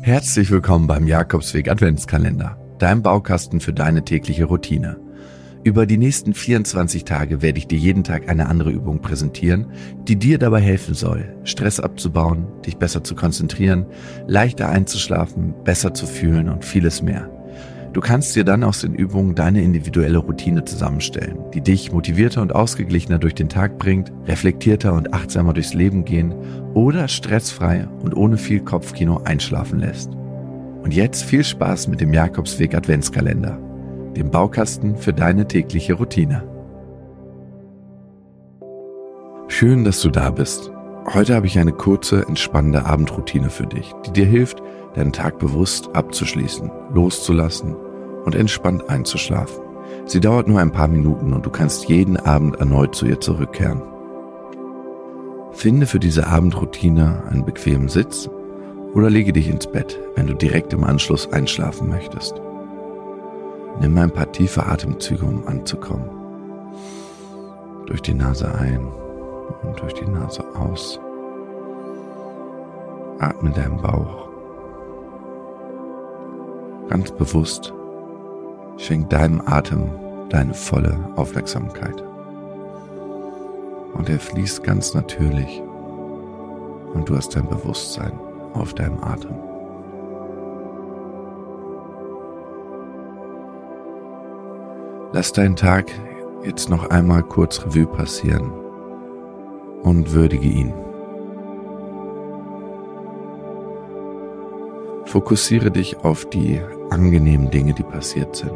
Herzlich willkommen beim Jakobsweg Adventskalender, deinem Baukasten für deine tägliche Routine. Über die nächsten 24 Tage werde ich dir jeden Tag eine andere Übung präsentieren, die dir dabei helfen soll, Stress abzubauen, dich besser zu konzentrieren, leichter einzuschlafen, besser zu fühlen und vieles mehr. Du kannst dir dann aus den Übungen deine individuelle Routine zusammenstellen, die dich motivierter und ausgeglichener durch den Tag bringt, reflektierter und achtsamer durchs Leben gehen oder stressfrei und ohne viel Kopfkino einschlafen lässt. Und jetzt viel Spaß mit dem Jakobsweg Adventskalender, dem Baukasten für deine tägliche Routine. Schön, dass du da bist. Heute habe ich eine kurze, entspannende Abendroutine für dich, die dir hilft, deinen Tag bewusst abzuschließen, loszulassen und entspannt einzuschlafen. Sie dauert nur ein paar Minuten und du kannst jeden Abend erneut zu ihr zurückkehren. Finde für diese Abendroutine einen bequemen Sitz oder lege dich ins Bett, wenn du direkt im Anschluss einschlafen möchtest. Nimm ein paar tiefe Atemzüge, um anzukommen. Durch die Nase ein und durch die Nase aus. Atme deinen Bauch ganz bewusst, schenk deinem Atem deine volle Aufmerksamkeit. Und er fließt ganz natürlich und du hast dein Bewusstsein auf deinem Atem. Lass deinen Tag jetzt noch einmal kurz Revue passieren und würdige ihn. Fokussiere dich auf die angenehmen Dinge, die passiert sind.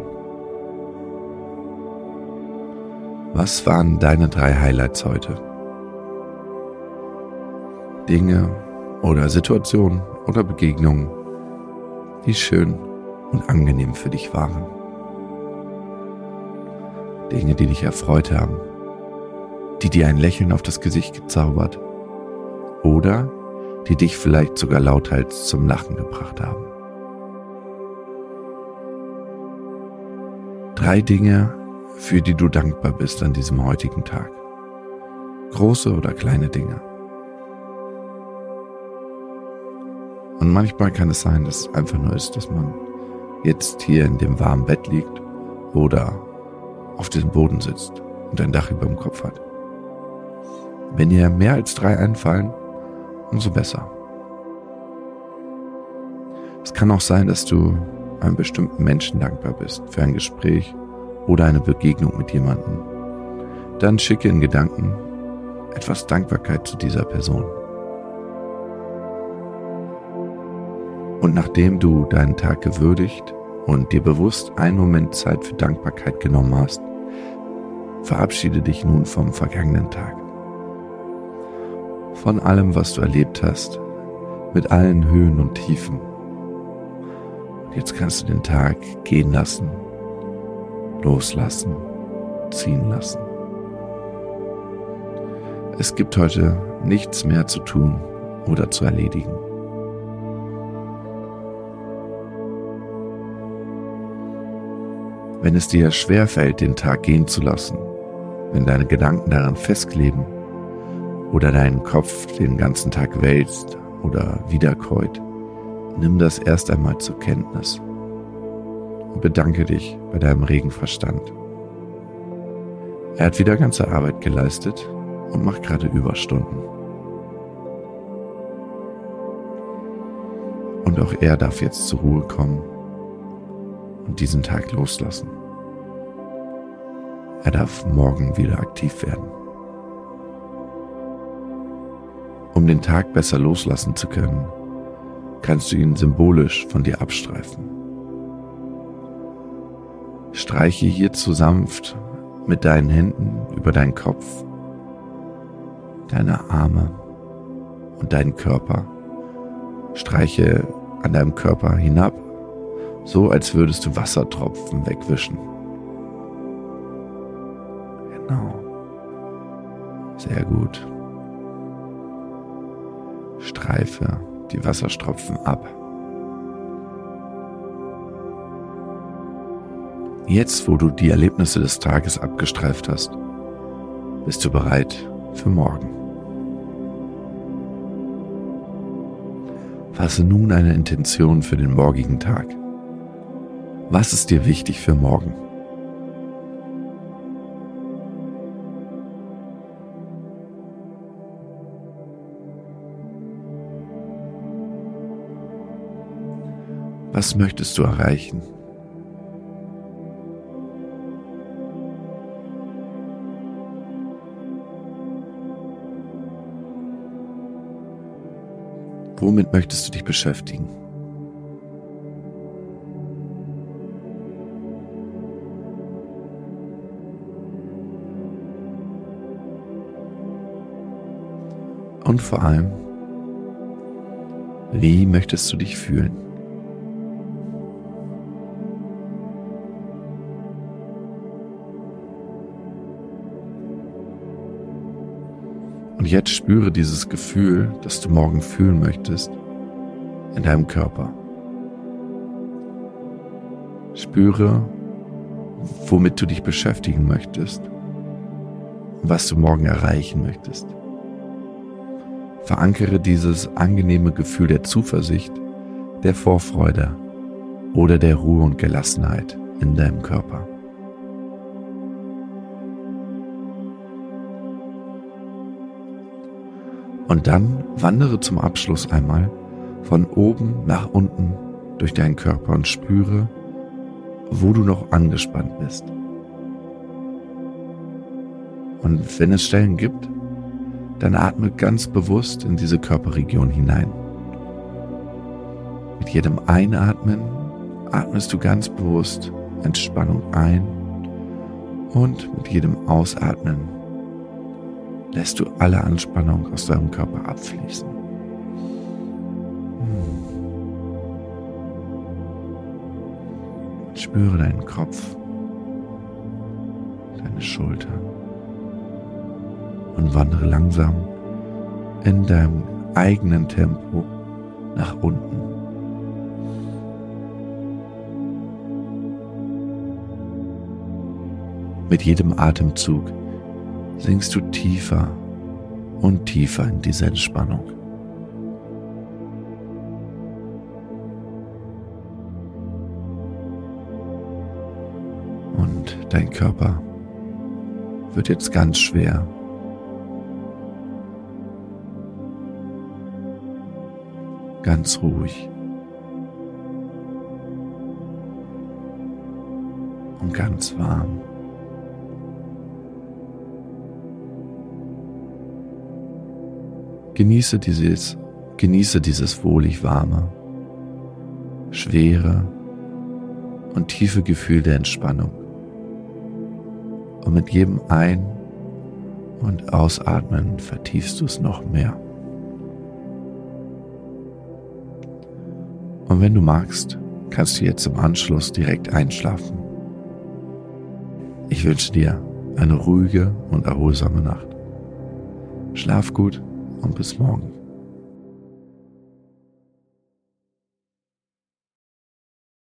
Was waren deine drei Highlights heute? Dinge oder Situationen oder Begegnungen, die schön und angenehm für dich waren. Dinge, die dich erfreut haben, die dir ein Lächeln auf das Gesicht gezaubert oder die dich vielleicht sogar lauthals zum Lachen gebracht haben. Drei Dinge, für die du dankbar bist an diesem heutigen Tag. Große oder kleine Dinge. Und manchmal kann es sein, dass es einfach nur ist, dass man jetzt hier in dem warmen Bett liegt oder auf diesem Boden sitzt und ein Dach über dem Kopf hat. Wenn dir mehr als drei einfallen, umso besser. Es kann auch sein, dass du einem bestimmten Menschen dankbar bist für ein Gespräch oder eine Begegnung mit jemandem. Dann schicke in Gedanken etwas Dankbarkeit zu dieser Person. Und nachdem du deinen Tag gewürdigt und dir bewusst einen Moment Zeit für Dankbarkeit genommen hast, verabschiede dich nun vom vergangenen Tag von allem, was du erlebt hast, mit allen Höhen und Tiefen. Und jetzt kannst du den Tag gehen lassen, loslassen, ziehen lassen. Es gibt heute nichts mehr zu tun oder zu erledigen. Wenn es dir schwer fällt, den Tag gehen zu lassen, wenn deine Gedanken daran festkleben, oder deinen Kopf den ganzen Tag wälzt oder wiederkäut, nimm das erst einmal zur Kenntnis und bedanke dich bei deinem regen Verstand. Er hat wieder ganze Arbeit geleistet und macht gerade Überstunden. Und auch er darf jetzt zur Ruhe kommen und diesen Tag loslassen. Er darf morgen wieder aktiv werden. Um den Tag besser loslassen zu können, kannst du ihn symbolisch von dir abstreifen. Streiche hierzu sanft mit deinen Händen über deinen Kopf, deine Arme und deinen Körper. Streiche an deinem Körper hinab, so als würdest du Wassertropfen wegwischen. Genau. Sehr gut. Streife die Wasserstropfen ab. Jetzt, wo du die Erlebnisse des Tages abgestreift hast, bist du bereit für morgen. Fasse nun eine Intention für den morgigen Tag. Was ist dir wichtig für morgen? Was möchtest du erreichen? Womit möchtest du dich beschäftigen? Und vor allem, wie möchtest du dich fühlen? Und jetzt spüre dieses Gefühl, das du morgen fühlen möchtest, in deinem Körper. Spüre, womit du dich beschäftigen möchtest was du morgen erreichen möchtest. Verankere dieses angenehme Gefühl der Zuversicht, der Vorfreude oder der Ruhe und Gelassenheit in deinem Körper. Und dann wandere zum Abschluss einmal von oben nach unten durch deinen Körper und spüre, wo du noch angespannt bist. Und wenn es Stellen gibt, dann atme ganz bewusst in diese Körperregion hinein. Mit jedem Einatmen atmest du ganz bewusst Entspannung ein und mit jedem Ausatmen lässt du alle Anspannung aus deinem Körper abfließen. Hm. Spüre deinen Kopf, deine Schultern und wandere langsam in deinem eigenen Tempo nach unten. Mit jedem Atemzug sinkst du tiefer und tiefer in diese Entspannung. Und dein Körper wird jetzt ganz schwer. Ganz ruhig. Und ganz warm. Genieße dieses, genieße dieses wohlig warme, schwere und tiefe Gefühl der Entspannung. Und mit jedem Ein- und Ausatmen vertiefst du es noch mehr. Und wenn du magst, kannst du jetzt im Anschluss direkt einschlafen. Ich wünsche dir eine ruhige und erholsame Nacht. Schlaf gut und bis morgen.